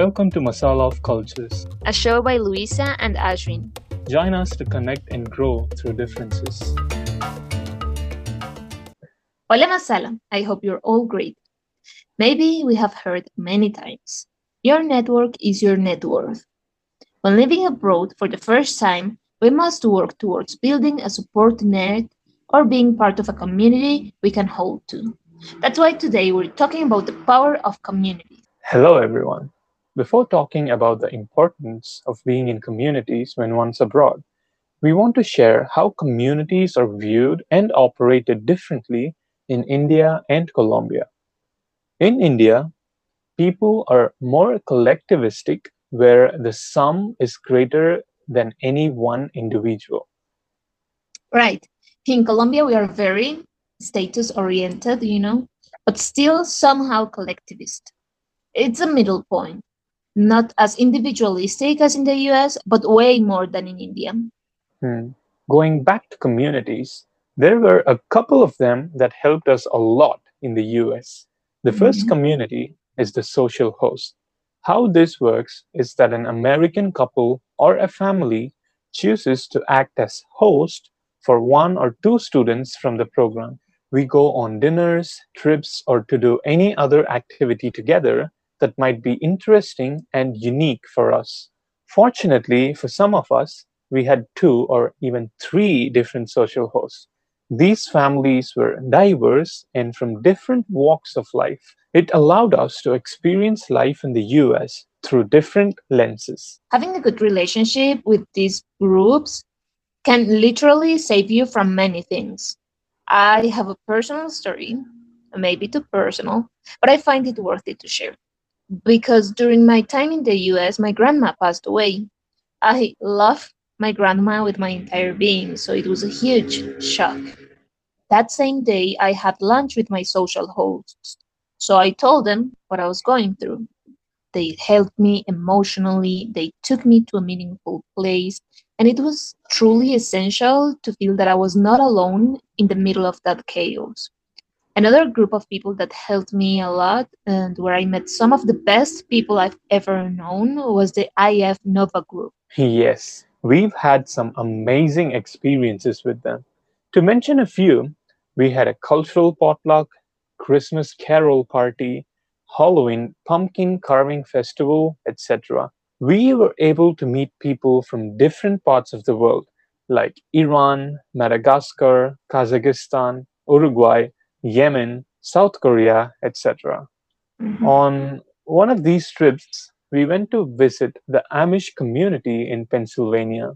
Welcome to Masala of Cultures, a show by Luisa and Ashwin. Join us to connect and grow through differences. Hola Masala, I hope you're all great. Maybe we have heard many times your network is your net worth. When living abroad for the first time, we must work towards building a support net or being part of a community we can hold to. That's why today we're talking about the power of community. Hello, everyone. Before talking about the importance of being in communities when one's abroad, we want to share how communities are viewed and operated differently in India and Colombia. In India, people are more collectivistic, where the sum is greater than any one individual. Right. In Colombia, we are very status oriented, you know, but still somehow collectivist. It's a middle point, not as individualistic as in the US, but way more than in India. Hmm. Going back to communities, there were a couple of them that helped us a lot in the US. The 1st Mhm. community is the social host. How this works is that an American couple or a family chooses to act as host for one or two students from the program. We go on dinners, trips, or to do any other activity together that might be interesting and unique for us. Fortunately, for some of us, we had two or even three different social hosts. These families were diverse and from different walks of life. It allowed us to experience life in the US through different lenses. Having a good relationship with these groups can literally save you from many things. I have a personal story, maybe too personal, but I find it worth it to share. Because during my time in the US, my grandma passed away. I love my grandma with my entire being, so it was a huge shock. That same day, I had lunch with my social hosts. So I told them what I was going through. They helped me emotionally, they took me to a meaningful place, and it was truly essential to feel that I was not alone in the middle of that chaos. Another group of people that helped me a lot and where I met some of the best people I've ever known was the IF Nova group. Yes, we've had some amazing experiences with them. To mention a few, we had a cultural potluck, Christmas carol party, Halloween pumpkin carving festival, etc. We were able to meet people from different parts of the world, like Iran, Madagascar, Kazakhstan, Uruguay, Yemen, South Korea, etc. Mhm. On one of these trips, we went to visit the Amish community in Pennsylvania.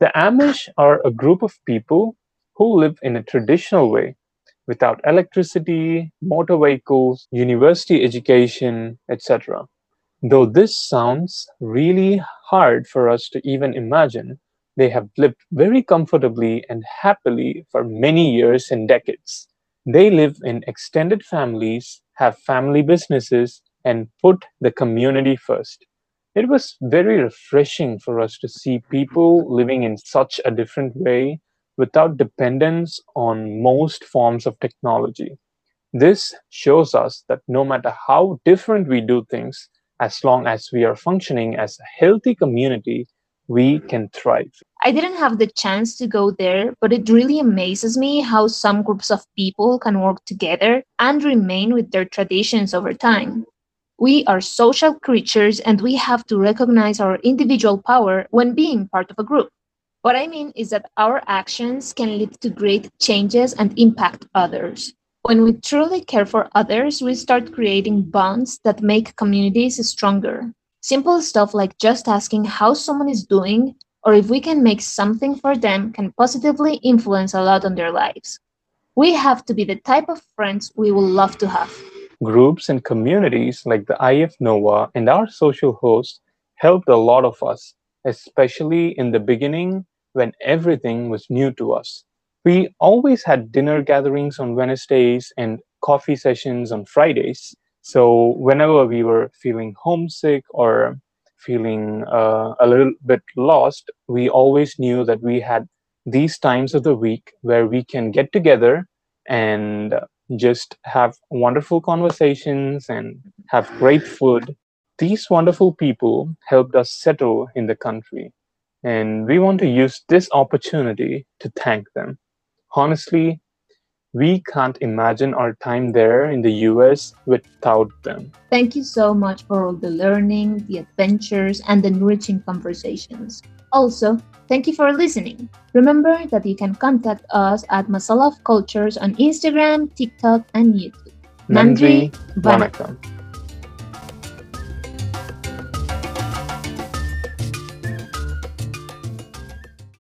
The Amish are a group of people who live in a traditional way without electricity, motor vehicles, university education, etc. Though this sounds really hard for us to even imagine, they have lived very comfortably and happily for many years and decades. They live in extended families, have family businesses, and put the community first. It was very refreshing for us to see people living in such a different way without dependence on most forms of technology. This shows us that no matter how different we do things, as long as we are functioning as a healthy community, we can thrive. I didn't have the chance to go there, but it really amazes me how some groups of people can work together and remain with their traditions over time. We are social creatures and we have to recognize our individual power when being part of a group. What I mean is that our actions can lead to great changes and impact others. When we truly care for others, we start creating bonds that make communities stronger. Simple stuff like just asking how someone is doing or if we can make something for them can positively influence a lot on their lives. We have to be the type of friends we would love to have. Groups and communities like the IF NOVA and our social hosts helped a lot of us, especially in the beginning when everything was new to us. We always had dinner gatherings on Wednesdays and coffee sessions on Fridays. So, whenever we were feeling homesick or feeling uh, a little bit lost, we always knew that we had these times of the week where we can get together and just have wonderful conversations and have great food these wonderful people helped us settle in the country, and we want to use this opportunity to thank them. Honestly, we can't imagine our time there in the US without them. Thank you so much for all the learning, the adventures, and the enriching conversations. Also, thank you for listening. Remember that you can contact us at Masala of Cultures on Instagram, TikTok, and YouTube. Nandri. Vanakkam.